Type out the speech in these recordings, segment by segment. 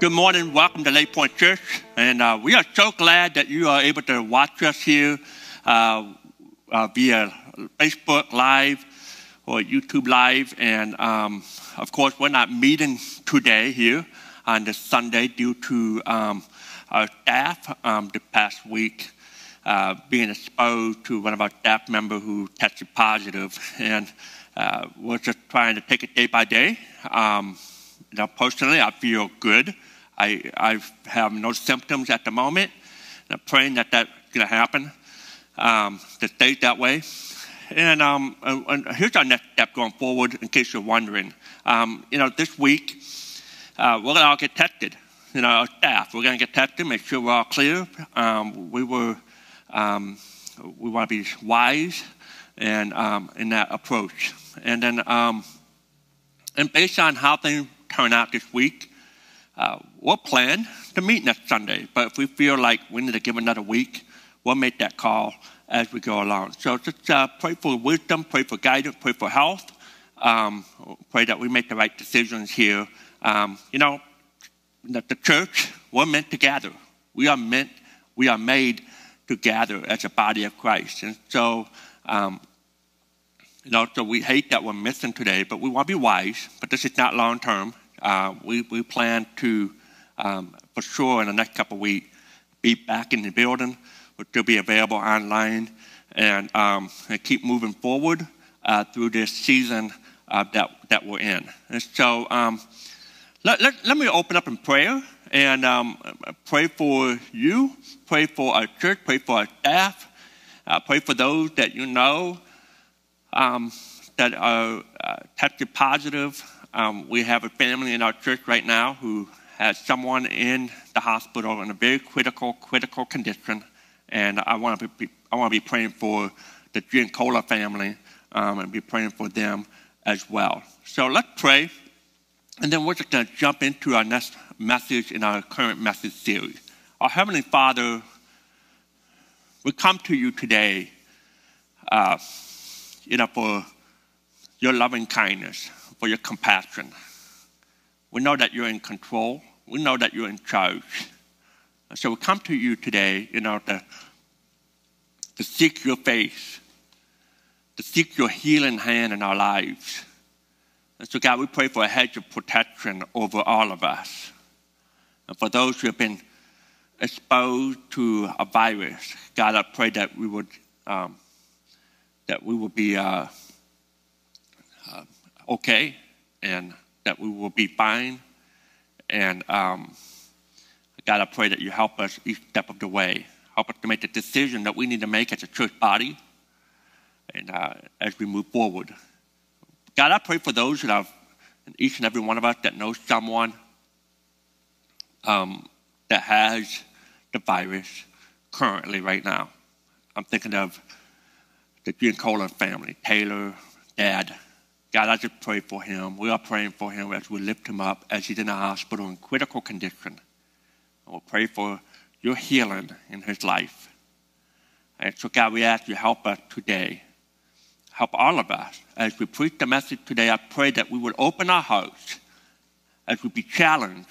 Good morning. Welcome to Lake Point Church. And uh, we are so glad that you are able to watch us here uh, uh, via Facebook Live or YouTube Live. And um, of course, we're not meeting today here on this Sunday due to um, our staff um, the past week uh, being exposed to one of our staff members who tested positive. And uh, we're just trying to take it day by day. Um, you personally, I feel good. I, I have no symptoms at the moment. I'm praying that that's going to happen, um, to stay that way. And, um, and, here's our next step going forward, in case you're wondering. Um, you know, this week, uh, we're going to all get tested. You know, our staff, we're going to get tested, make sure we're all clear. Um, we were, um, we want to be wise and um, in that approach. And then, and based on how things turn out this week, uh, we'll plan to meet next Sunday, but if we feel like we need to give another week, we'll make that call as we go along. So just uh, pray for wisdom, pray for guidance, pray for health, um, pray that we make the right decisions here. Um, you know, the, the church, we're meant to gather. We are meant, we are made to gather as a body of Christ. And so, um, you know, so we hate that we're missing today, but we want to be wise. But this is not long term. Uh, we, we plan to, um, for sure, in the next couple of weeks, be back in the building, which will be available online, and, um, and keep moving forward uh, through this season uh, that, that we're in. And so um, let, let, let, me open up in prayer and um, pray for you, pray for our church, pray for our staff, uh, pray for those that you know um, that are uh, tested positive um, we have a family in our church right now who has someone in the hospital in a very critical, critical condition, and I want to be, I want to be praying for the Giancola family um, and be praying for them as well. So let's pray, and then we're just going to jump into our next message in our current message series. Our Heavenly Father, we come to you today, uh, you know, for your loving kindness for your compassion. We know that you're in control. We know that you're in charge. So we come to you today, you know, to, to seek your face, to seek your healing hand in our lives. And so, God, we pray for a hedge of protection over all of us. And for those who have been exposed to a virus, God, I pray that we would, um, that we would be uh, okay and that we will be fine. And um, God, I pray that you help us each step of the way. Help us to make the decision that we need to make as a church body and uh, as we move forward. God, I pray for those that have, and each and every one of us that knows someone um, that has the virus currently right now. I'm thinking of the Giancola family, Taylor, Dad, God, I just pray for him. We are praying for him as we lift him up as he's in the hospital in critical condition. And we'll pray for your healing in his life. And so, God, we ask you help us today. Help all of us. As we preach the message today, I pray that we would open our hearts as we be challenged,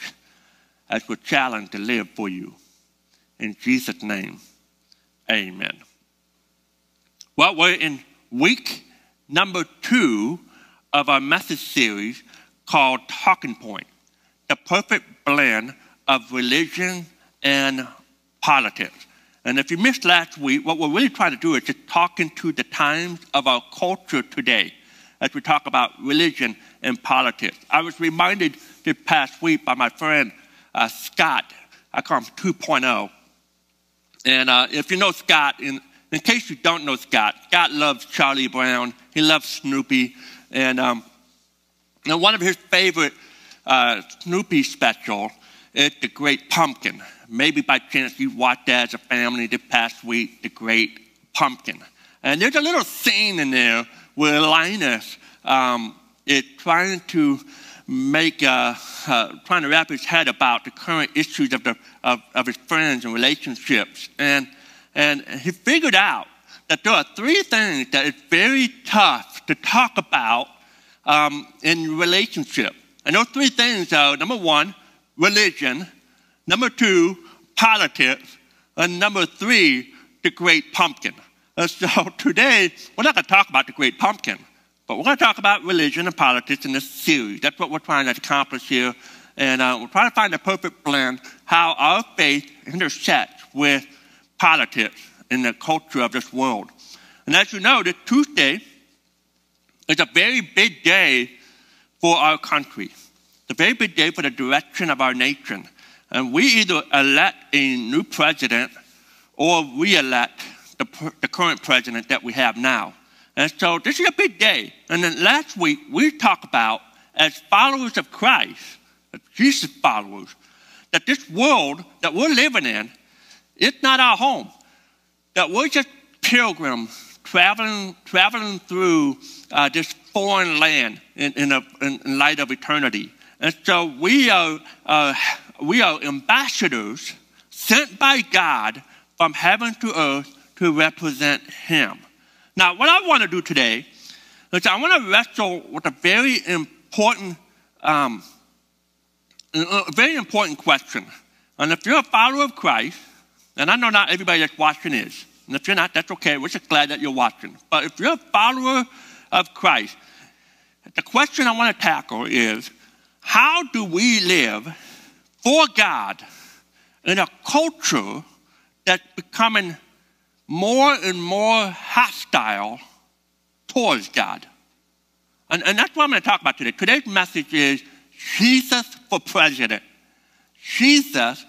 as we're challenged to live for you. In Jesus' name, amen. Well, we're in week number two of our message series called Talking Point The Perfect Blend of Religion and Politics. And if you missed last week, what we're really trying to do is just talk into the times of our culture today as we talk about religion and politics. I was reminded this past week by my friend uh, Scott, I call him 2.0. And uh, if you know Scott, in, in case you don't know Scott, Scott loves Charlie Brown, he loves Snoopy, and, um, one of his favorite uh, Snoopy special is The Great Pumpkin. Maybe by chance you watched that as a family this past week, The Great Pumpkin. And there's a little scene in there where Linus um, is trying to make, uh, uh, trying to wrap his head about the current issues of, the, of, of his friends and relationships. And, and he figured out that there are three things that is very tough to talk about um, in relationship. And those three things are number one, religion. Number two, politics. And number three, the great pumpkin. And so today, we're not going to talk about the great pumpkin, but we're going to talk about religion and politics in this series. That's what we're trying to accomplish here. And uh, we're trying to find the perfect blend how our faith intersects with politics in the culture of this world. And as you know, this Tuesday is a very big day for our country. It's a very big day for the direction of our nation. And we either elect a new president or we elect the, the current president that we have now. And so this is a big day. And then last week we talked about, as followers of Christ, as Jesus followers, that this world that we're living in, it's not our home. That we're just pilgrims traveling, traveling through uh, this foreign land in, in, a, in, light of eternity. And so we are, uh, we are ambassadors sent by God from heaven to earth to represent Him. Now, what I want to do today is I want to wrestle with a very important, um, a very important question. And if you're a follower of Christ, and I know not everybody that's watching is, and if you're not, that's okay. We're just glad that you're watching. But if you're a follower of Christ, the question I want to tackle is how do we live for God in a culture that's becoming more and more hostile towards God? And, and that's what I'm going to talk about today. Today's message is Jesus for president. Jesus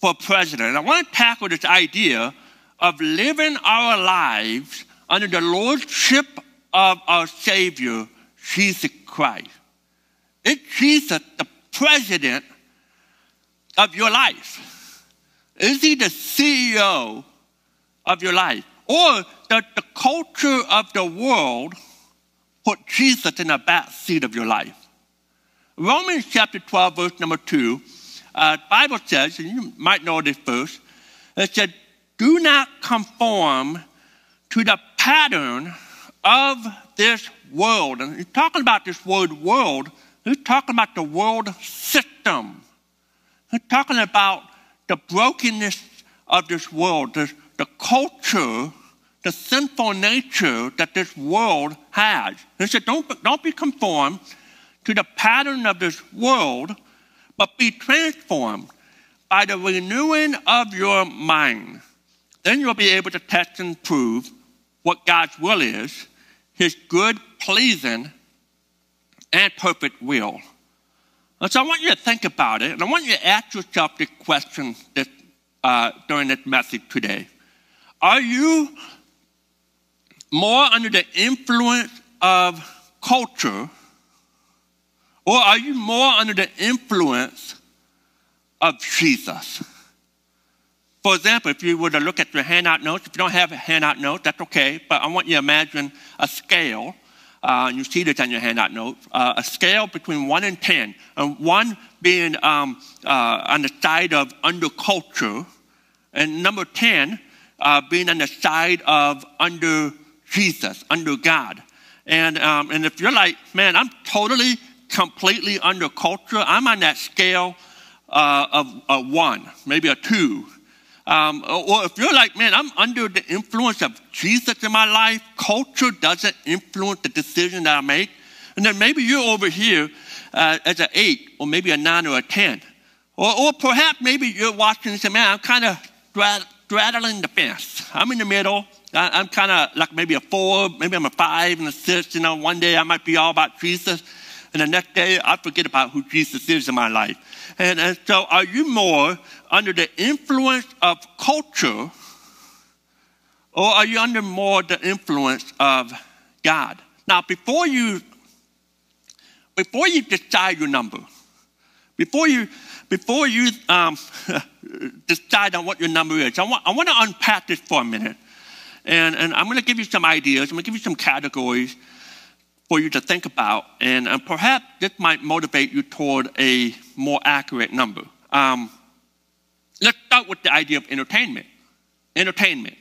for president. And I want to tackle this idea of living our lives under the lordship of our Savior, Jesus Christ. It's Jesus, the president of your life. Is he the CEO of your life? Or does the culture of the world put Jesus in the back seat of your life? Romans chapter 12, verse number 2, uh, Bible says, and you might know this verse, it said, do not conform to the pattern of this world. And he's talking about this word world, he's talking about the world system. He's talking about the brokenness of this world, the, the culture, the sinful nature that this world has. He said, don't, don't be conformed to the pattern of this world, but be transformed by the renewing of your mind then you'll be able to test and prove what God's will is, his good, pleasing, and perfect will. And so I want you to think about it, and I want you to ask yourself the question this, uh, during this message today. Are you more under the influence of culture, or are you more under the influence of Jesus? For example, if you were to look at your handout notes, if you don't have a handout note, that's okay, but I want you to imagine a scale. Uh, you see this on your handout note, uh, a scale between 1 and 10, and 1 being um, uh, on the side of under culture, and number 10 uh, being on the side of under Jesus, under God. And, um, and if you're like, man, I'm totally, completely under culture, I'm on that scale uh, of a 1, maybe a 2. Um, or if you're like, man, I'm under the influence of Jesus in my life, culture doesn't influence the decision that I make. And then maybe you're over here uh, as an eight, or maybe a nine or a 10. Or, or perhaps maybe you're watching and say, man, I'm kind of straddling the fence. I'm in the middle. I, I'm kind of like maybe a four, maybe I'm a five and a six. You know, one day I might be all about Jesus. And the next day I forget about who Jesus is in my life. And, and so, are you more under the influence of culture, or are you under more the influence of God? Now, before you before you decide your number, before you before you um, decide on what your number is, I want, I want to unpack this for a minute. And, and I'm going to give you some ideas. I'm going to give you some categories for you to think about, and, and perhaps this might motivate you toward a more accurate number. Um, let's start with the idea of entertainment. Entertainment.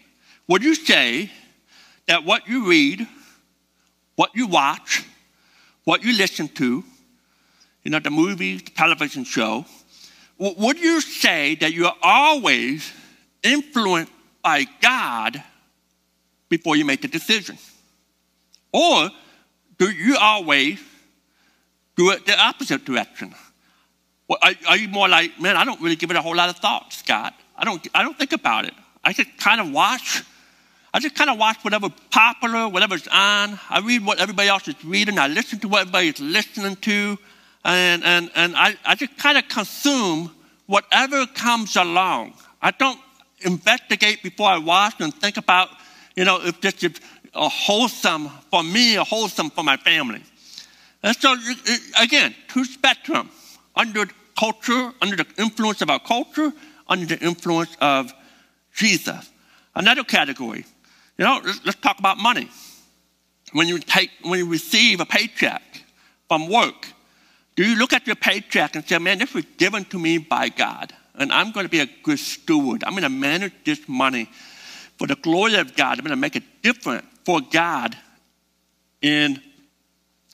Would you say that what you read, what you watch, what you listen to, you know, the movies, the television show, would you say that you're always influenced by God before you make the decision? Or do you always do it the opposite direction? Well, are, are, you more like, man, I don't really give it a whole lot of thought, Scott. I don't, I don't think about it. I just kind of watch. I just kind of watch whatever's popular, whatever's on. I read what everybody else is reading. I listen to what everybody's listening to and, and, and I, I just kind of consume whatever comes along. I don't investigate before I watch and think about, you know, if this is wholesome for me or wholesome for my family. And so, again, two spectrum under culture, under the influence of our culture, under the influence of Jesus. Another category, you know, let's, let's talk about money. When you take, when you receive a paycheck from work, do you look at your paycheck and say, man, this was given to me by God, and I'm going to be a good steward. I'm going to manage this money for the glory of God. I'm going to make a different for God in,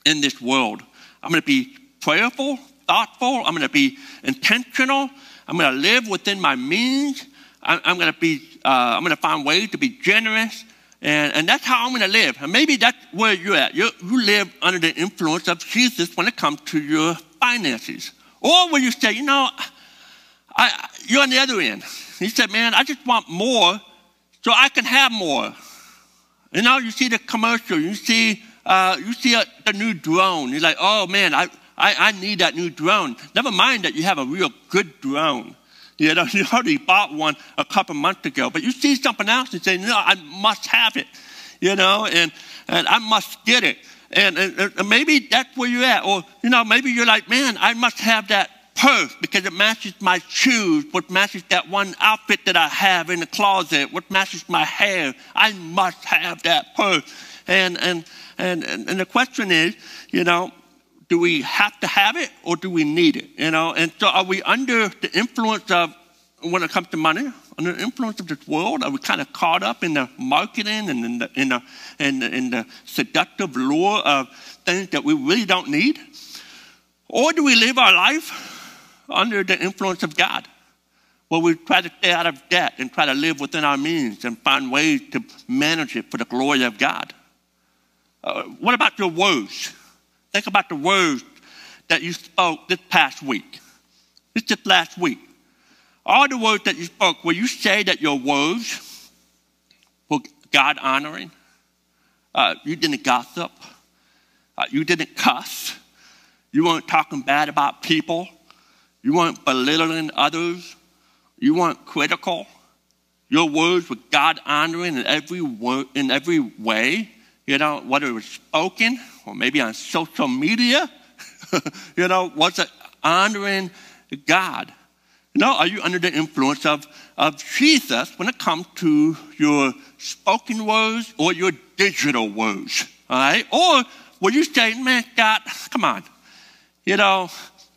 in this world. I'm going to be prayerful, thoughtful. I'm going to be intentional. I'm going to live within my means. I'm, going to be, uh, I'm going to find ways to be generous. And, and that's how I'm going to live. And maybe that's where you're at. you you live under the influence of Jesus when it comes to your finances. Or when you say, you know, I, you're on the other end. He said, man, I just want more so I can have more. You know, you see the commercial, you see, uh, you see a, the new drone. You're like, oh man, I, I, I need that new drone. Never mind that you have a real good drone. You know, you already bought one a couple months ago, but you see something else and say, no, I must have it, you know, and, and I must get it. And, and, and maybe that's where you're at. Or, you know, maybe you're like, man, I must have that purse because it matches my shoes, what matches that one outfit that I have in the closet, what matches my hair. I must have that purse. And, and, and, and the question is, you know, do we have to have it or do we need it? You know, and so are we under the influence of when it comes to money, under the influence of this world? Are we kind of caught up in the marketing and in the, in the, in the, in the seductive lure of things that we really don't need? Or do we live our life under the influence of God? Where we try to stay out of debt and try to live within our means and find ways to manage it for the glory of God. Uh, what about your words? Think about the words that you spoke this past week. This just last week. All the words that you spoke, will you say that your words were God honoring? Uh, you didn't gossip. Uh, you didn't cuss. You weren't talking bad about people. You weren't belittling others. You weren't critical. Your words were God honoring in every word, in every way. You know, whether it was spoken or maybe on social media, you know, was it honoring God? You know, are you under the influence of, of Jesus when it comes to your spoken words or your digital words? All right? Or will you say, man, God, come on. You know,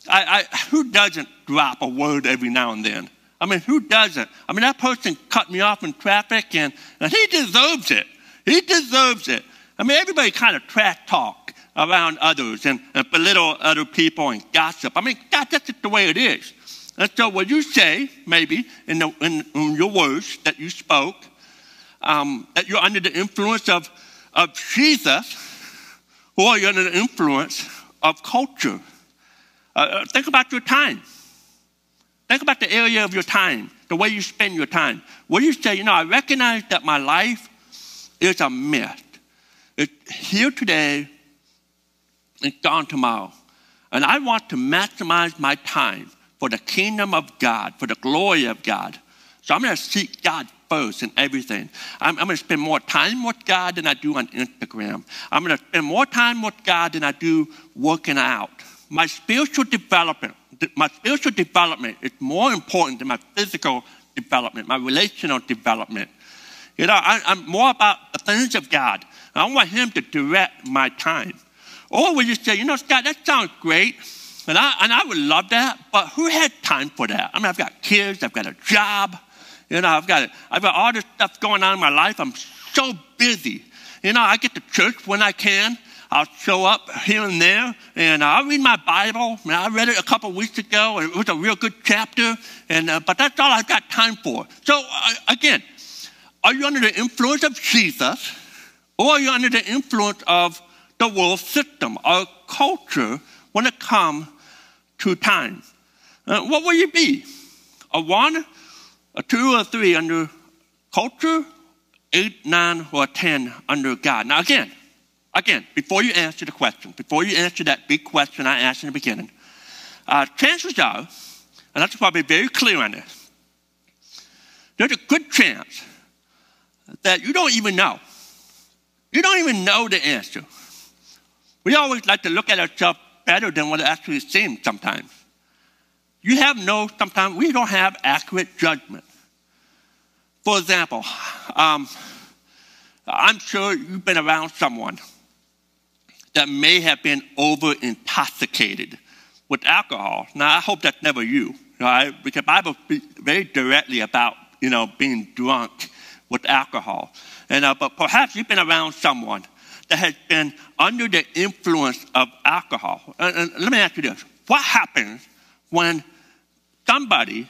I, I, who doesn't drop a word every now and then? I mean, who doesn't? I mean, that person cut me off in traffic and, and he deserves it. He deserves it. I mean, everybody kind of trash talk around others and, and belittle other people and gossip. I mean, God, that's just the way it is. And so, what you say, maybe in, the, in, in your words that you spoke, um, that you're under the influence of, of Jesus, or you're under the influence of culture. Uh, uh think about your time. Think about the area of your time, the way you spend your time. What you say, you know, I recognize that my life is a myth. It's here today, it's gone tomorrow. And I want to maximize my time for the kingdom of God, for the glory of God. So I'm going to seek God first in everything. I'm, I'm, going to spend more time with God than I do on Instagram. I'm going to spend more time with God than I do working out. My spiritual development, my spiritual development is more important than my physical development, my relational development. You know, I, am more about the things of God. I want Him to direct my time. Or will you say, you know, Scott, that sounds great, and I, and I would love that, but who had time for that? I mean, I've got kids, I've got a job, you know, I've got, I've got all this stuff going on in my life. I'm so busy. You know, I get to church when I can. I'll show up here and there, and I'll read my Bible. I, mean, I read it a couple weeks ago, and it was a real good chapter, and, uh, but that's all I've got time for. So, uh, again, are you under the influence of Jesus, or are you under the influence of the world system, our culture, when it comes to time? Uh, what will you be? A one, a two, or a three under culture, eight, nine, or ten under God? Now, again, Again, before you answer the question, before you answer that big question I asked in the beginning, uh, chances are, and that's probably be very clear on this, there's a good chance that you don't even know. You don't even know the answer. We always like to look at ourselves better than what it actually seems sometimes. You have no, sometimes we don't have accurate judgment. For example, um, I'm sure you've been around someone that may have been over intoxicated with alcohol. Now, I hope that's never you, right? Because the Bible speaks very directly about, you know, being drunk with alcohol. And, uh, but perhaps you've been around someone that has been under the influence of alcohol. And, and let me ask you this. What happens when somebody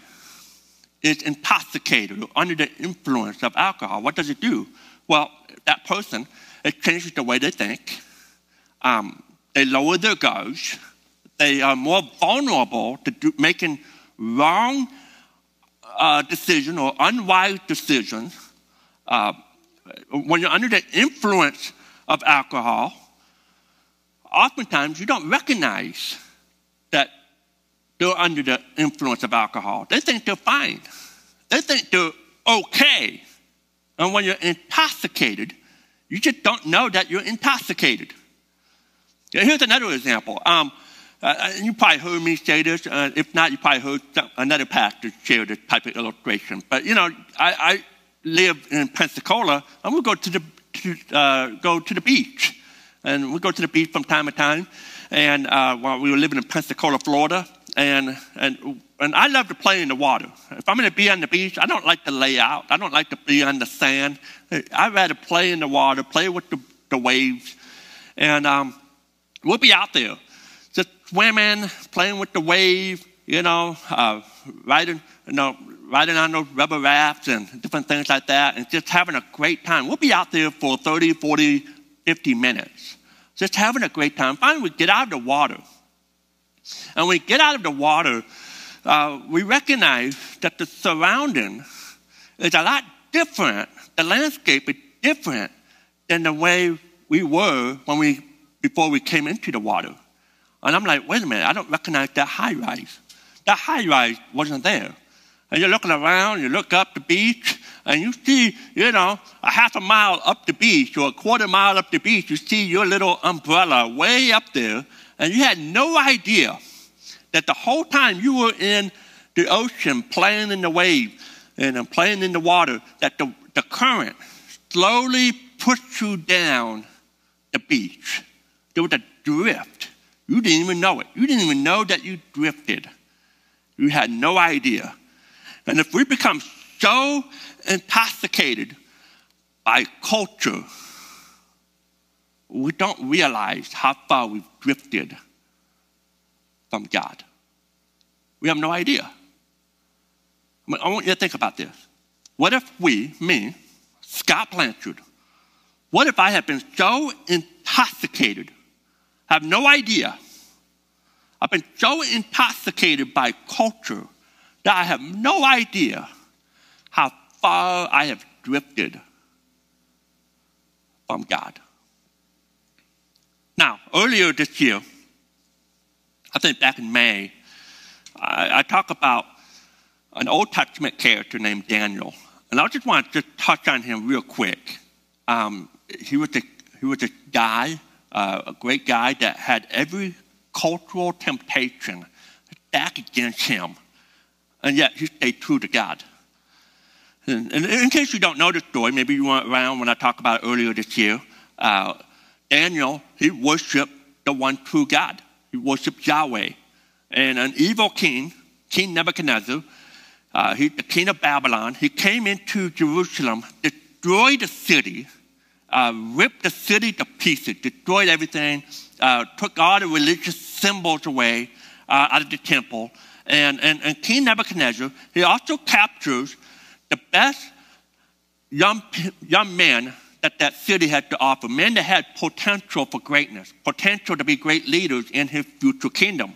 is intoxicated or under the influence of alcohol? What does it do? Well, that person, it changes the way they think um, they lower their gauge. They are more vulnerable to do, making wrong uh, decisions or unwise decisions. Uh, when you're under the influence of alcohol, oftentimes you don't recognize that they're under the influence of alcohol. They think they're fine. They think they're okay. And when you're intoxicated, you just don't know that you're intoxicated. Here's another example. Um, uh, you probably heard me say this. Uh, if not, you probably heard some, another pastor share this type of illustration. But you know, I, I live in Pensacola, and we go to the to, uh, go to the beach, and we go to the beach from time to time. And uh, while we were living in Pensacola, Florida, and and and I love to play in the water. If I'm going to be on the beach, I don't like to lay out. I don't like to be on the sand. I'd rather play in the water, play with the, the waves, and um, We'll be out there just swimming, playing with the wave, you know, uh, riding, you know, riding on those rubber rafts and different things like that, and just having a great time. We'll be out there for 30, 40, 50 minutes, just having a great time. Finally, we get out of the water. And we get out of the water, uh, we recognize that the surrounding is a lot different. The landscape is different than the way we were when we before we came into the water. And I'm like, wait a minute, I don't recognize that high rise. That high rise wasn't there. And you're looking around, you look up the beach, and you see, you know, a half a mile up the beach or a quarter mile up the beach, you see your little umbrella way up there, and you had no idea that the whole time you were in the ocean playing in the wave and playing in the water, that the, the current slowly pushed you down the beach. There was a drift. You didn't even know it. You didn't even know that you drifted. You had no idea. And if we become so intoxicated by culture, we don't realize how far we've drifted from God. We have no idea. I, mean, I want you to think about this. What if we, me, Scott Blanchard, what if I had been so intoxicated I have no idea. I've been so intoxicated by culture that I have no idea how far I have drifted from God. Now, earlier this year, I think back in May, I, I talked about an Old Testament character named Daniel. And I just want to touch on him real quick. Um, he, was a, he was a guy uh, a great guy that had every cultural temptation stacked against him, and yet he stayed true to God. And, and, in case you don't know the story, maybe you weren't around when I talked about it earlier this year. Uh, Daniel, he worshiped the one true God. He worshiped Yahweh. And an evil king, King Nebuchadnezzar, uh, he, the king of Babylon, he came into Jerusalem, destroyed the city, uh, ripped the city to pieces, destroyed everything, uh, took all the religious symbols away uh, out of the temple. And, and, and King Nebuchadnezzar, he also captures the best young, young men that that city had to offer, men that had potential for greatness, potential to be great leaders in his future kingdom.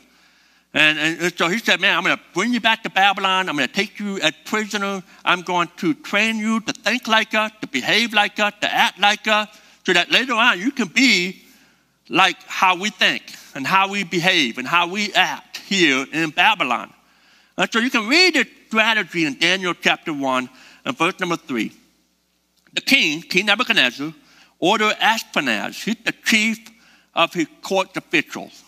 And, and, so he said, Man, I'm going to bring you back to Babylon. I'm going to take you as prisoner. I'm going to train you to think like us, to behave like us, to act like us, so that later on you can be like how we think and how we behave and how we act here in Babylon. And so you can read the strategy in Daniel chapter 1 and verse number 3. The king, King Nebuchadnezzar, ordered Ashpenaz, the chief of his court officials,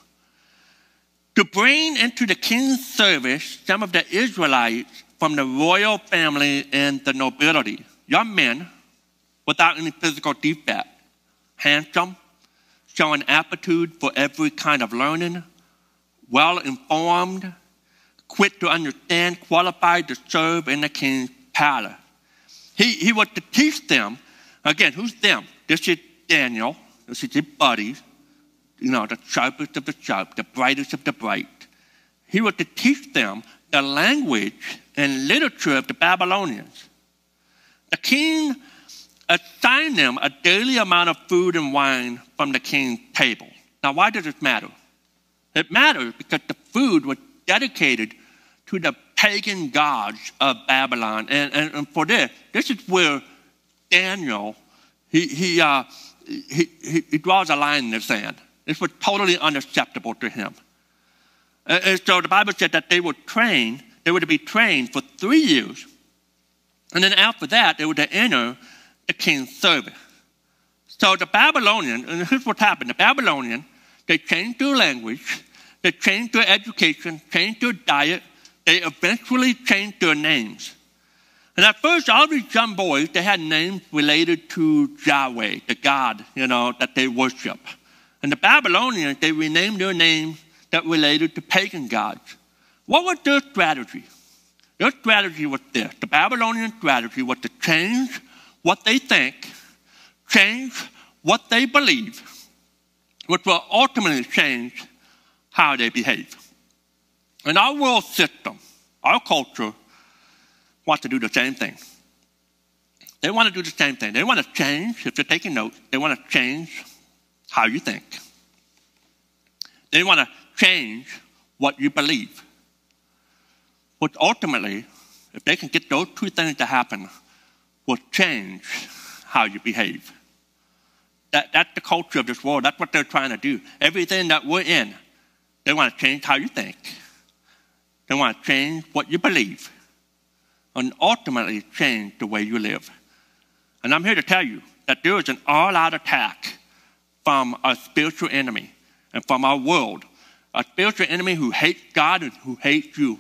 to bring into the king's service some of the Israelites from the royal family and the nobility, young men without any physical defect, handsome, showing aptitude for every kind of learning, well informed, quick to understand, qualified to serve in the king's palace. He, he was to teach them, again, who's them? This is Daniel, this is his buddies, you know, the sharpest of the sharp, the brightest of the bright. He was to teach them the language and literature of the Babylonians. The king assigned them a daily amount of food and wine from the king's table. Now, why does this matter? It matters because the food was dedicated to the pagan gods of Babylon. And, and, and for this, this is where Daniel, he, he, uh, he, he, he draws a line in the sand. This was totally unacceptable to him. And so the Bible said that they were trained, they were to be trained for three years. And then after that, they were to enter the king's service. So the Babylonian, and here's what happened the Babylonian, they changed their language, they changed their education, changed their diet, they eventually changed their names. And at first, all these young boys, they had names related to Yahweh, the God, you know, that they worship. And the Babylonians, they renamed their names that related to pagan gods. What was their strategy? Their strategy was this. The Babylonian strategy was to change what they think, change what they believe, which will ultimately change how they behave. And our world system, our culture, wants to do the same thing. They want to do the same thing. They want to change, if you're taking notes, they want to change how you think. They want to change what you believe. But ultimately, if they can get those two things to happen, will change how you behave. That, that's the culture of this world. That's what they're trying to do. Everything that we're in, they want to change how you think. They want to change what you believe. And ultimately change the way you live. And I'm here to tell you that there is an all out attack from a spiritual enemy and from our world. A spiritual enemy who hates God and who hates you.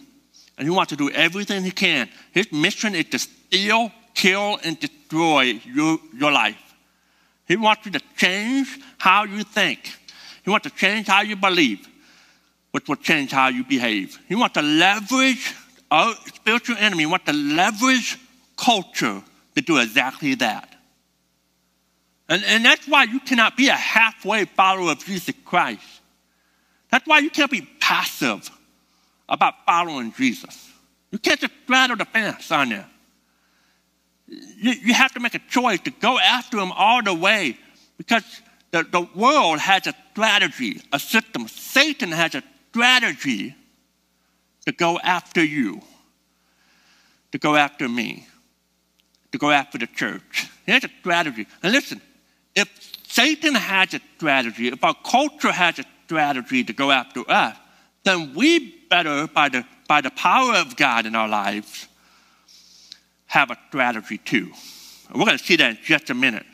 And he wants to do everything he can. His mission is to steal, kill, and destroy your, your life. He wants you to change how you think. He wants to change how you believe, which will change how you behave. He wants to leverage our spiritual enemy, he wants to leverage culture to do exactly that. And, and that's why you cannot be a halfway follower of Jesus Christ. That's why you can't be passive about following Jesus. You can't just straddle the fence on there. You, you have to make a choice to go after him all the way because the, the world has a strategy, a system. Satan has a strategy to go after you, to go after me, to go after the church. He has a strategy. And listen, if Satan has a strategy, if our culture has a strategy to go after us, then we better, by the, by the power of God in our lives, have a strategy too. We're going to see that in just a minute.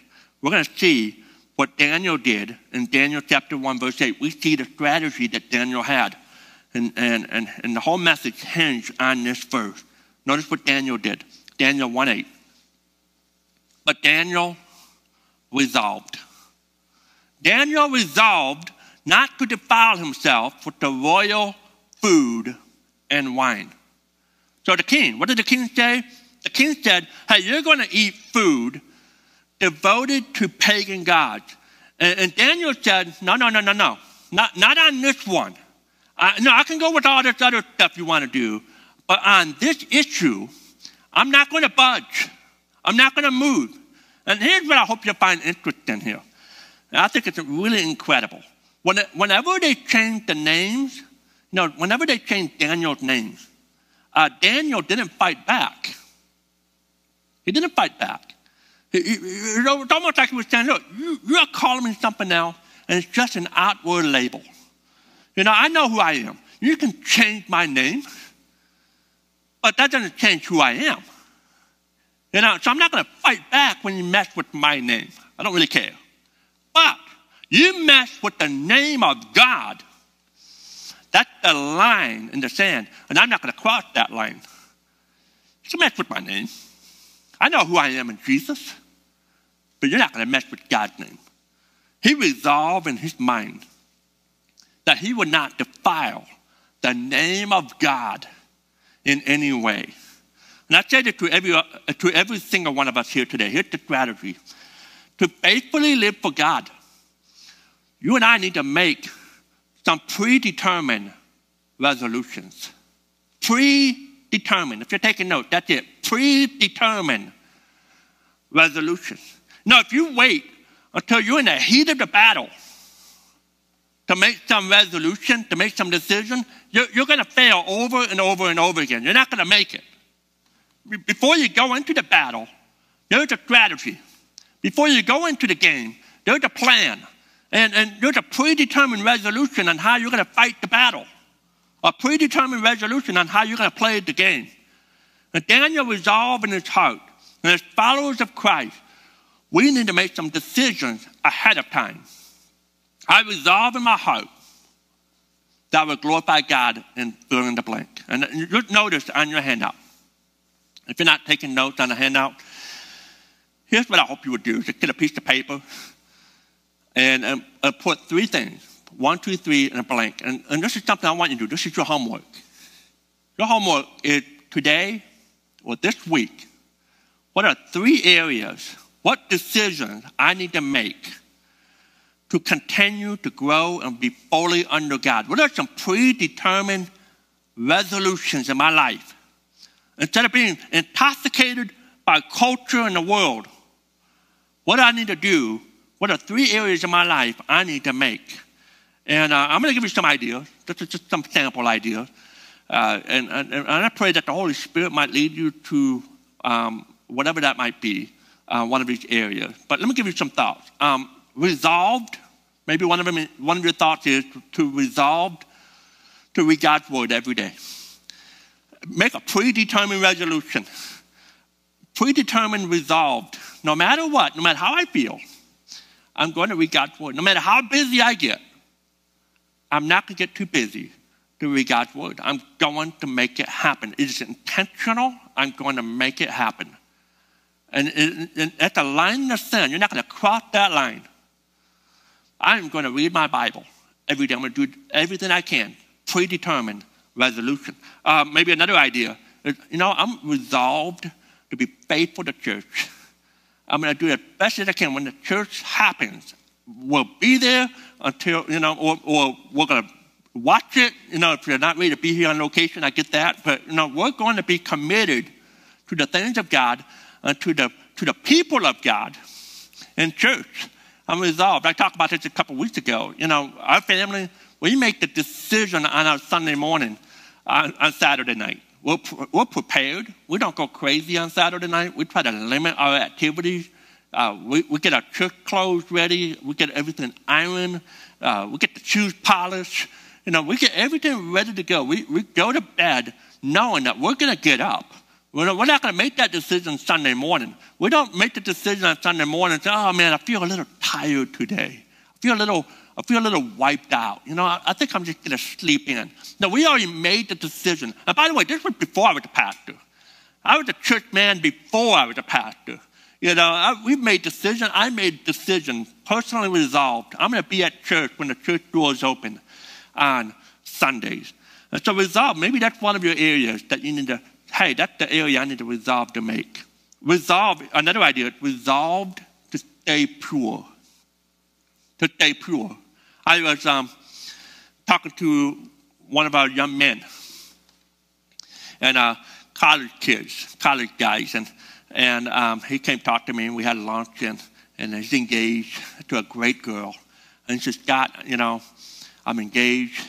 We're going to see what Daniel did in Daniel chapter 1, verse 8. We see the strategy that Daniel had. And, and, and, and the whole message hinged on this verse. Notice what Daniel did. Daniel 1 8. But Daniel resolved. Daniel resolved not to defile himself with the royal food and wine. So the king, what did the king say? The king said, Hey, you're going to eat food devoted to pagan gods. And, and Daniel said, No, no, no, no, no. Not, not on this one. I, no, I can go with all this other stuff you want to do, but on this issue, I'm not going to budge. I'm not going to move. And here's what I hope you find interesting here. I think it's really incredible. When, whenever they change the names, you know, whenever they change Daniel's names, uh, Daniel didn't fight back. He didn't fight back. He, it's almost like he was saying, look, you, you're calling me something now, and it's just an outward label. You know, I know who I am. You can change my name, but that doesn't change who I am. You know, so I'm not going to fight back when you mess with my name. I don't really care. But you mess with the name of God, that's the line in the sand, and I'm not going to cross that line. So mess with my name. I know who I am in Jesus, but you're not going to mess with God's name. He resolved in his mind that he would not defile the name of God in any way. And I say that to every, uh, to every single one of us here today. Here's the strategy to faithfully live for God. You and I need to make some predetermined resolutions. Predetermined. If you're taking notes, that's it. Predetermined resolutions. Now, if you wait until you're in the heat of the battle to make some resolution, to make some decision, you're, you're going to fail over and over and over again. You're not going to make it. Before you go into the battle, there's a strategy. Before you go into the game, there's a plan. And, and there's a predetermined resolution on how you're going to fight the battle, a predetermined resolution on how you're going to play the game. And Daniel resolved in his heart, and as followers of Christ, we need to make some decisions ahead of time. I resolve in my heart that I will glorify God in fill in the blank. And just notice on your handout. If you're not taking notes on the handout, here's what I hope you would do. Just get a piece of paper and um, uh, put three things. One, two, three, and a blank. And, and this is something I want you to do. This is your homework. Your homework is today or this week, what are three areas, what decisions I need to make to continue to grow and be fully under God? What are some predetermined resolutions in my life? Instead of being intoxicated by culture and the world, what I need to do, what are three areas of my life I need to make? And uh, I'm going to give you some ideas, just, just some sample ideas. Uh, and, and, and, I pray that the Holy Spirit might lead you to um, whatever that might be, uh, one of these areas. But let me give you some thoughts. Um, resolved, maybe one of, them, one of your thoughts is to resolve to read God's word every day. Make a predetermined resolution, predetermined resolved. No matter what, no matter how I feel, I'm going to read God's word. No matter how busy I get, I'm not going to get too busy to read God's word. I'm going to make it happen. It is intentional. I'm going to make it happen. And, and at the line in the sand, you're not going to cross that line. I'm going to read my Bible every day. I'm going to do everything I can, predetermined resolution. Uh, maybe another idea is, you know, I'm resolved to be faithful to church. I'm going to do the best as I can. When the church happens, we'll be there until, you know, or, or we're going to watch it. You know, if you're not ready to be here on location, I get that. But, you know, we're going to be committed to the things of God and to the, to the people of God in church. I'm resolved. I talked about this a couple weeks ago. You know, our family, we make the decision on our Sunday morning on, on Saturday night. We're, we're prepared. We don't go crazy on Saturday night. We try to limit our activities. Uh, we, we get our church clothes ready. We get everything ironed. Uh, we get the shoes polished. You know, we get everything ready to go. We, we go to bed knowing that we're going to get up. We're not going to make that decision Sunday morning. We don't make the decision on Sunday morning say, oh man, I feel a little tired today. I feel a little, I feel a little wiped out. You know, I, I think I'm just going to sleep in. No, we already made the decision. And by the way, this was before I was a pastor. I was a church man before I was a pastor. You know, I, we made decision. I made decision, personally resolved. I'm going to be at church when the church doors open on Sundays. And so resolve, maybe that's one of your areas that you need to, hey, that's the area I need to resolve to make. Resolve, another idea, resolved to stay pure. To stay pure. I was um, talking to one of our young men and uh, college kids, college guys, and and um, he came talk to me, and we had lunch, and and he's engaged to a great girl, and he says, "God, you know, I'm engaged,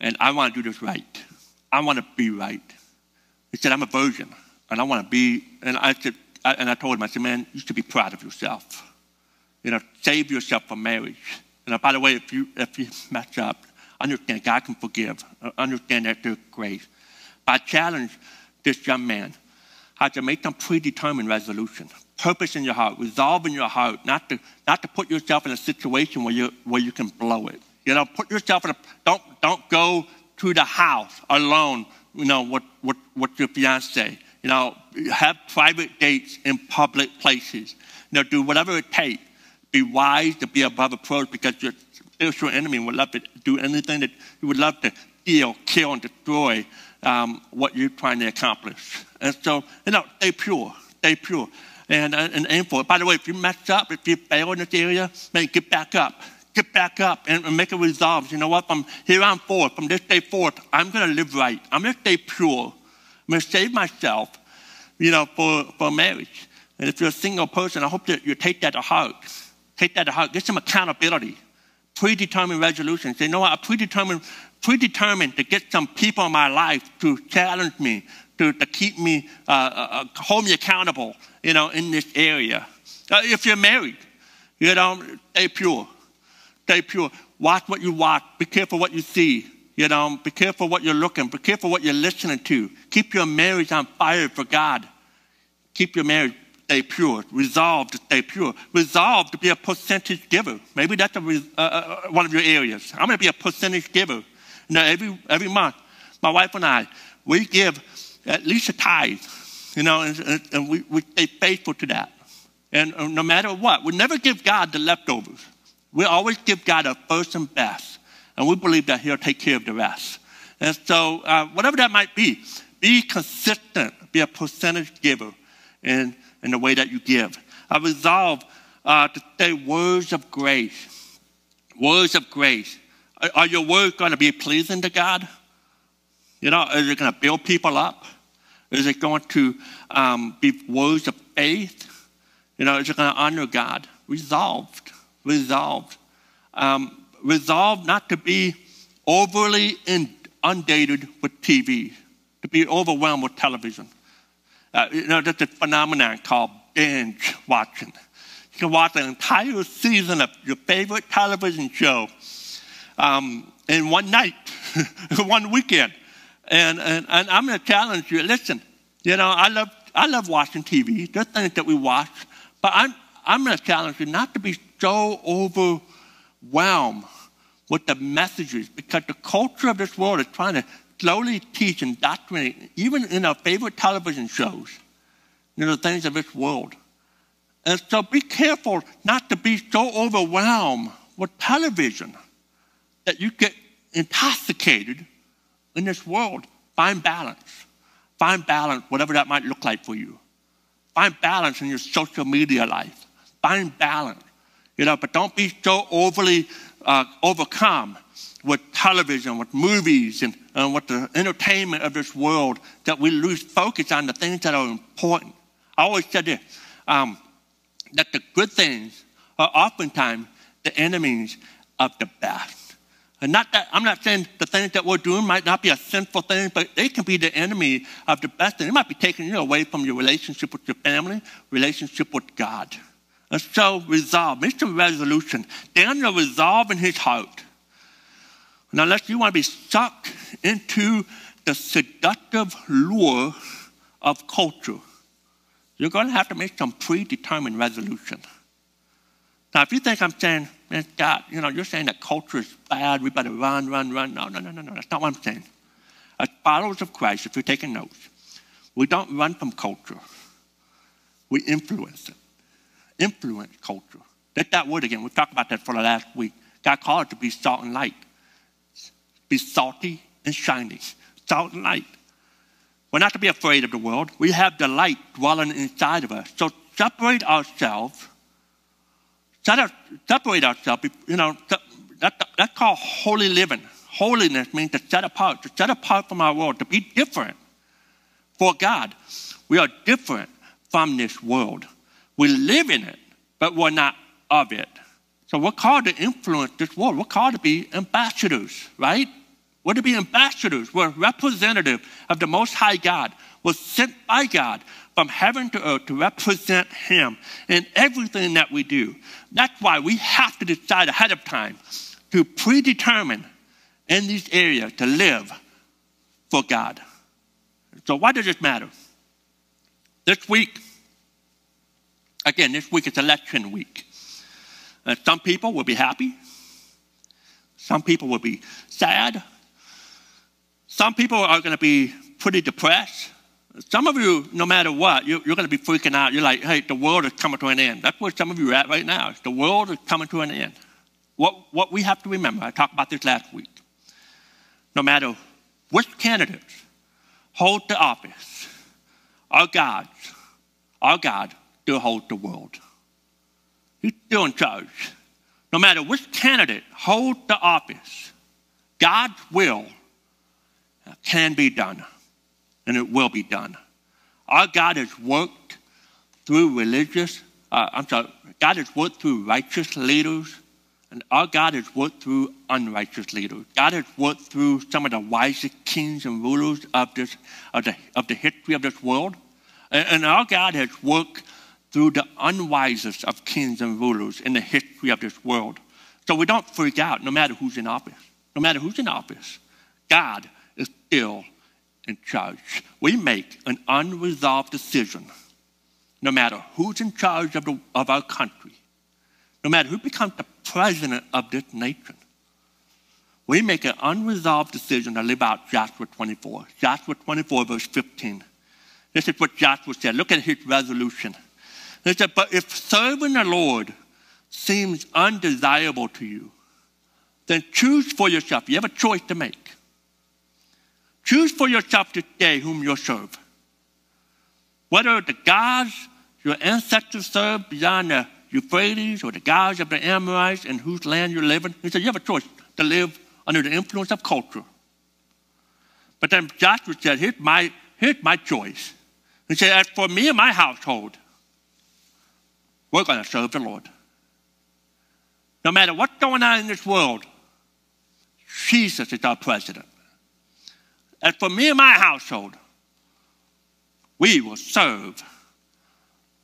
and I want to do this right. I want to be right." He said, "I'm a virgin, and I want to be." And I said, I, and I told him, I said, "Man, you should be proud of yourself. You know, save yourself for marriage." You know, by the way, if you if you mess up, understand God can forgive. Uh, understand that there's grace. But I challenge this young man how to make some predetermined resolution, purpose in your heart, resolve in your heart, not to, not to put yourself in a situation where you, where you can blow it. You know, put yourself in a, don't, don't go to the house alone, you know, with, with, with your fiance. You know, have private dates in public places. You know, do whatever it takes. Be wise to be above approach because your spiritual enemy would love to do anything that you would love to steal, kill, and destroy um, what you're trying to accomplish. And so, you know, stay pure, stay pure, and, uh, and aim for it. By the way, if you mess up, if you fail in this area, man, get back up. Get back up and, and make a resolve. You know what? From here on forth, from this day forth, I'm going to live right. I'm going to stay pure. I'm going to save myself, you know, for, for marriage. And if you're a single person, I hope that you take that to heart. Take that to heart. Get some accountability predetermined resolutions. Say, you know? I predetermined predetermined to get some people in my life to challenge me, to, to keep me, uh, uh, uh, hold me accountable, you know, in this area. Uh, if you're married, you know, stay pure. Stay pure. Watch what you watch. Be careful what you see. You know, be careful what you're looking. Be careful what you're listening to. Keep your marriage on fire for God. Keep your marriage stay pure. Resolve to stay pure. Resolve to be a percentage giver. Maybe that's a, uh, uh, one of your areas. I'm going to be a percentage giver. Know, every, every month, my wife and I, we give at least a tithe, you know, and, and we, we stay faithful to that. And uh, no matter what, we never give God the leftovers. We always give God a first and best. And we believe that He'll take care of the rest. And so, uh, whatever that might be, be consistent, be a percentage giver in, in the way that you give. I resolve uh, to say words of grace. Words of grace. Are your words going to be pleasing to God? You know, is it going to build people up? Is it going to um, be words of faith? You know, is it going to honor God? Resolved, resolved. Um, resolved not to be overly inundated with TV, to be overwhelmed with television. Uh, you know, there's a phenomenon called binge watching. You can watch an entire season of your favorite television show um, in one night, one weekend. And, and, and I'm going to challenge you. Listen, you know, I love, I love watching TV. There's things that we watch. But I'm, I'm going to challenge you not to be so overwhelmed with the messages because the culture of this world is trying to slowly teach and indoctrinate, even in our favorite television shows, you know, the things of this world. And so be careful not to be so overwhelmed with television that you get intoxicated in this world. Find balance. Find balance, whatever that might look like for you. Find balance in your social media life. Find balance. You know, but don't be so overly uh, overcome with television, with movies, and, and with the entertainment of this world that we lose focus on the things that are important. I always said this um, that the good things are oftentimes the enemies of the best. And not that I'm not saying the things that we're doing might not be a sinful thing, but they can be the enemy of the best thing. It might be taking you away from your relationship with your family, relationship with God. And so resolve, some resolution. Daniel resolved in his heart. Now, unless you want to be sucked into the seductive lure of culture, you're going to have to make some predetermined resolution. Now, if you think I'm saying, man, God, you know, you're saying that culture is bad, we better run, run, run. No, no, no, no, no. That's not what I'm saying. As followers of Christ, if you're taking notes, we don't run from culture. We influence it. Influence culture. Let that word again. We talked about that for the last week. God called to be salt and light. Be salty and shiny. Salt and light. We're not to be afraid of the world. We have the light dwelling inside of us. So separate ourselves separate ourselves. You know, that, that's called holy living. Holiness means to set apart, to set apart from our world, to be different for God. We are different from this world. We live in it, but we're not of it. So we're called to influence this world. We're called to be ambassadors, right? We're to be ambassadors. We're representative of the Most High God. We're sent by God from heaven to earth to represent Him in everything that we do. That's why we have to decide ahead of time to predetermine in these areas to live for God. So, why does this matter? This week, again, this week is election week. Uh, some people will be happy, some people will be sad, some people are going to be pretty depressed. Some of you, no matter what, you're, you're going to be freaking out. You're like, hey, the world is coming to an end. That's where some of you are at right now. The world is coming to an end. What, what we have to remember, I talked about this last week, no matter which candidates hold the office, our God, our God still holds the world. He's still in charge. No matter which candidate holds the office, God's will can be done, and it will be done. Our God has worked through religious, uh, I'm sorry, God has worked through righteous leaders, and our God has worked through unrighteous leaders. God has worked through some of the wisest kings and rulers of, this, of, the, of the history of this world. And, and our God has worked through the unwisest of kings and rulers in the history of this world. So we don't freak out no matter who's in office. No matter who's in office, God still in charge. We make an unresolved decision no matter who's in charge of, the, of our country, no matter who becomes the president of this nation. We make an unresolved decision to live out Joshua 24. Joshua 24, verse 15. This is what Joshua said. Look at his resolution. He said, But if serving the Lord seems undesirable to you, then choose for yourself. You have a choice to make. Choose for yourself today whom you'll serve. Whether the gods your ancestors served beyond the Euphrates or the gods of the Amorites in whose land you're living. He said, You have a choice to live under the influence of culture. But then Joshua said, Here's my, here's my choice. He said, As for me and my household, we're going to serve the Lord. No matter what's going on in this world, Jesus is our president. As for me and my household, we will serve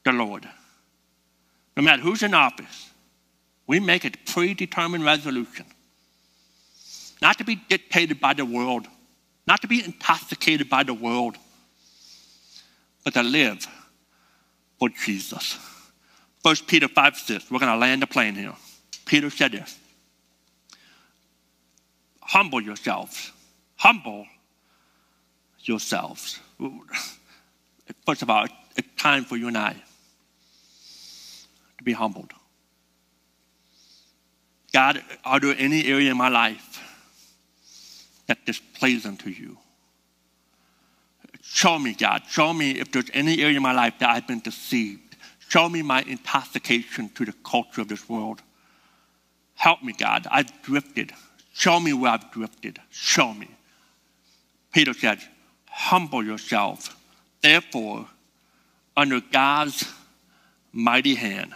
the Lord. No matter who's in office, we make a predetermined resolution not to be dictated by the world, not to be intoxicated by the world, but to live for Jesus. First Peter 5 6, we're going to land the plane here. Peter said this Humble yourselves. Humble yourselves. First of all, it's time for you and I to be humbled. God, are there any area in my life that displeasing unto you? Show me, God. Show me if there's any area in my life that I've been deceived. Show me my intoxication to the culture of this world. Help me, God. I've drifted. Show me where I've drifted. Show me. Peter said, Humble yourself, therefore, under God's mighty hand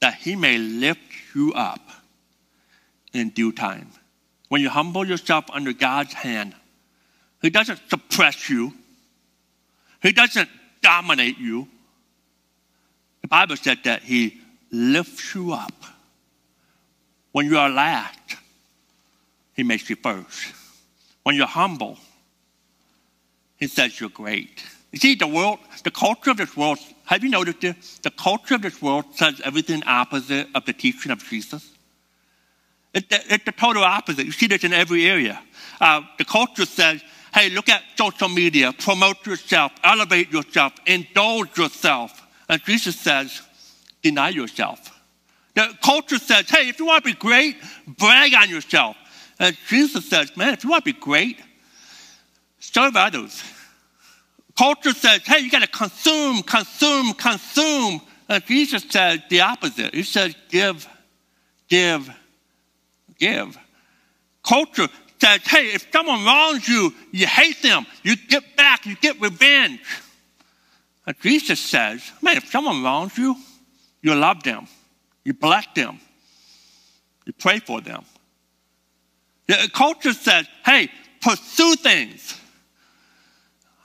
that he may lift you up in due time. When you humble yourself under God's hand, he doesn't suppress you, he doesn't dominate you. The Bible said that he lifts you up. When you are last, he makes you first. When you're humble, he says you're great. You see, the world, the culture of this world, have you noticed this? The culture of this world says everything opposite of the teaching of Jesus. It's the, total opposite. You see this in every area. Uh, the culture says, hey, look at social media, promote yourself, elevate yourself, indulge yourself. And Jesus says, deny yourself. The culture says, hey, if you want to be great, brag on yourself. And Jesus says, man, if you want to be great, serve others. Culture says, hey, you got to consume, consume, consume. And Jesus said the opposite. He said, give, give, give. Culture says, hey, if someone wrongs you, you hate them, you get back, you get revenge. And Jesus says, man, if someone wrongs you, you love them, you bless them, you pray for them. The culture says, hey, pursue things.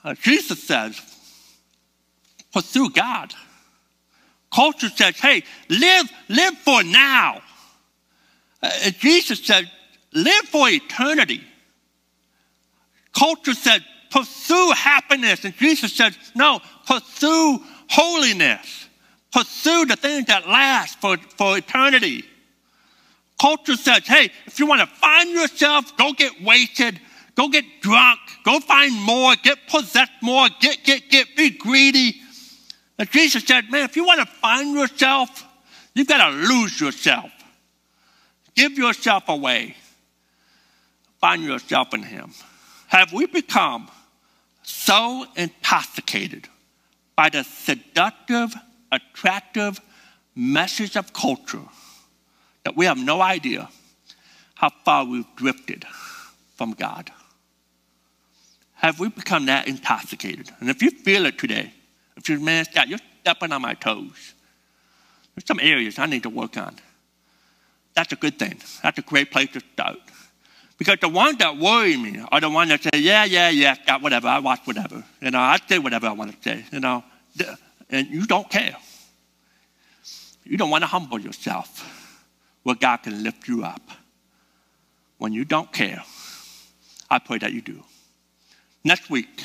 Uh, Jesus says, pursue God. Culture says, hey, live, live for now. Uh, Jesus said, live for eternity. Culture said, pursue happiness. And Jesus said, no, pursue holiness. Pursue the things that last for, for eternity. Culture says, hey, if you want to find yourself, go get wasted, go get drunk, go find more, get possessed more, get, get, get, be greedy. And Jesus said, man, if you want to find yourself, you've got to lose yourself. Give yourself away. Find yourself in Him. Have we become so intoxicated by the seductive, attractive message of culture that we have no idea how far we've drifted from God? Have we become that intoxicated? And if you feel it today, if you're man, Scott, you're stepping on my toes. There's some areas I need to work on. That's a good thing. That's a great place to start. Because the ones that worry me are the ones that say, yeah, yeah, yeah, got whatever, I watch whatever. You know, I say whatever I want to say, you know. And you don't care. You don't want to humble yourself where God can lift you up. When you don't care, I pray that you do. Next week,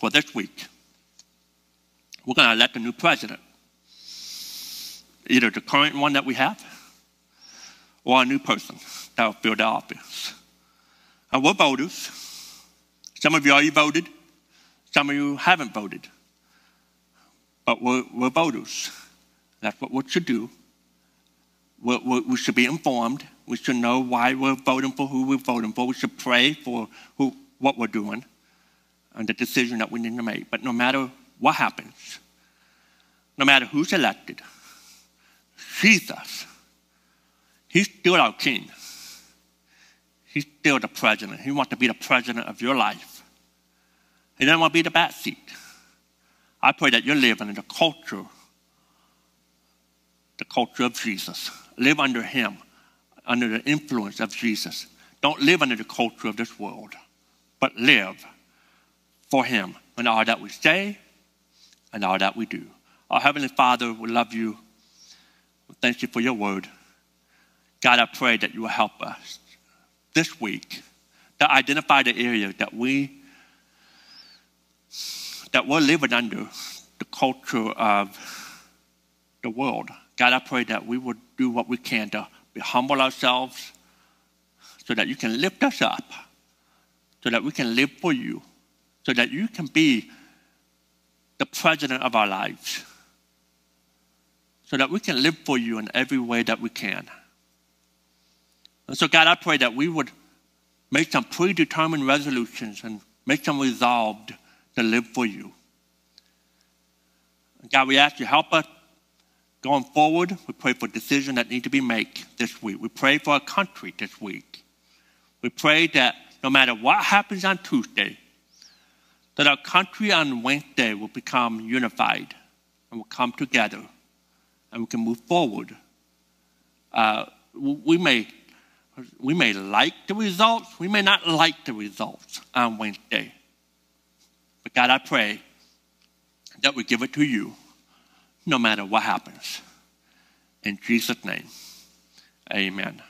or this week, we're going to elect a new president. Either the current one that we have or a new person that will fill the office. And we're voters. Some of you already voted, some of you haven't voted. But we're, we're voters. That's what we should do. We're, we're, we should be informed. We should know why we're voting for who we're voting for. We should pray for who, what we're doing and the decision that we need to make. But no matter what happens, no matter who's elected, Jesus, he's still our king. He's still the president. He wants to be the president of your life. He doesn't want to be the back seat. I pray that you're living in the culture, the culture of Jesus. Live under him, under the influence of Jesus. Don't live under the culture of this world, but live for him in all that we say and all that we do. Our Heavenly Father, we love you. Thank you for your word. God, I pray that you will help us this week to identify the area that we that we're living under the culture of the world. God, I pray that we would do what we can to humble ourselves so that you can lift us up, so that we can live for you, so that you can be the president of our lives so that we can live for you in every way that we can. And so, God, I pray that we would make some predetermined resolutions and make some resolved to live for you. God, we ask you help us going forward. We pray for decisions that need to be made this week. We pray for our country this week. We pray that no matter what happens on Tuesday, that our country on Wednesday will become unified and will come together and we can move forward. Uh, we, may, we may like the results, we may not like the results on Wednesday. But God, I pray that we give it to you no matter what happens. In Jesus' name, amen.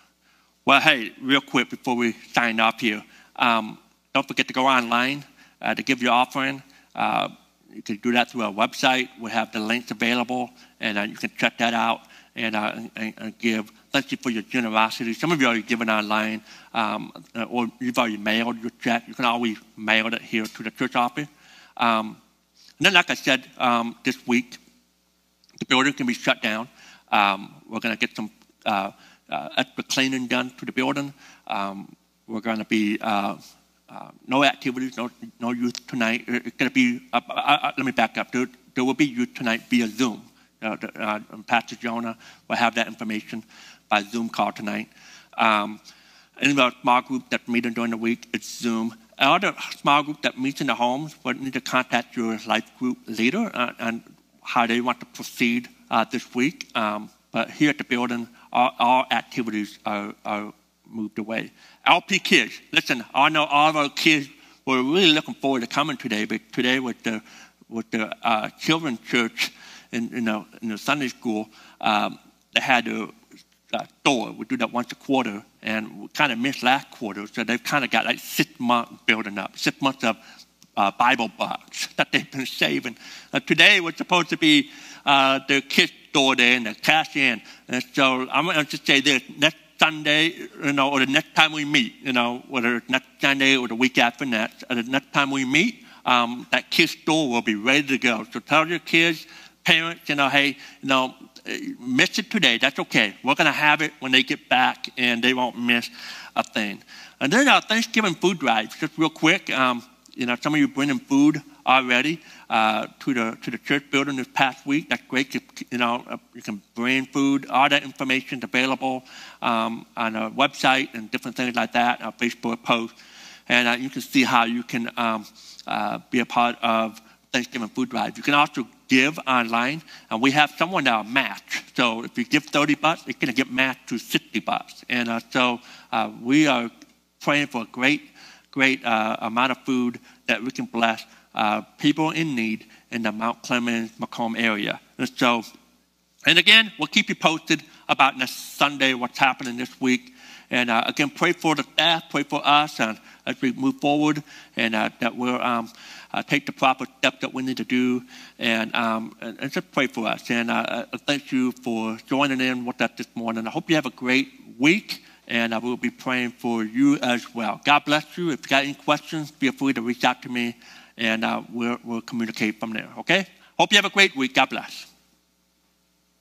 Well, hey, real quick before we sign off here, um, don't forget to go online uh, to give your offering. Uh, you can do that through our website. We have the links available, and uh, you can check that out and, uh, and, and, give. Thank you for your generosity. Some of you already given online, um, uh, or you've already mailed your check. You can always mail it here to the church office. Um, and then, like I said, um, this week, the building can be shut down. Um, we're going to get some uh, extra cleaning done to the building. Um, we're going to be uh, uh, no activities, no, no youth tonight. It's going to be, uh, uh, uh, let me back up. The there will be youth tonight via Zoom. Uh, uh, Pastor Jonah will have that information by Zoom call tonight. Um, any of small group that meet during the week, it's Zoom. Other small group that meets in the homes will need to contact your life group leader uh, and how they want to proceed uh, this week. Um, but here at the building, all, all activities are, are, moved away. LP kids, listen, I know all of our kids were really looking forward to coming today, but today with the with the uh, children's church in, in, the, in the Sunday school, um, they had to uh, Thor. We do that once a quarter, and we kind of missed last quarter, so they've kind of got like six months building up, six months of uh, Bible bucks that they've been saving. Uh, today was supposed to be uh, the kids' store day and the cash in, and so I'm going to just say this: next Sunday, you know, or the next time we meet, you know, whether it's next Sunday or the week after next, or the next time we meet, um, that kids' store will be ready to go. So tell your kids, parents, you know, hey, you know, miss it today, that's okay. We're going to have it when they get back, and they won't miss a thing. And then our Thanksgiving food drive, just real quick. Um, you know, some of you bringing food already uh, to the to the church building this past week. That's great. You, you know, uh, you can bring food. All that information is available um, on our website and different things like that. Our Facebook post, and uh, you can see how you can um, uh, be a part of Thanksgiving food drive. You can also give online, and we have someone now match. So if you give 30 bucks, it's going to get matched to 60 bucks. And uh, so we are praying for a great, great amount of food that we can bless uh, people in need in the Mount Clemens, Macomb area. And so, and again, we'll keep you posted about next Sunday, what's happening this week. And uh, again, pray for the staff, pray for us, and as we move forward, and uh, that we'll um, uh, take the proper steps that we need to do, and, um, and, and, just pray for us. And uh, thank you for joining in with us this morning. I hope you have a great week, and I will be praying for you as well. God bless you. If you got any questions, feel free to reach out to me, and uh, we'll, we'll communicate from there. Okay? Hope you have a great week. God bless.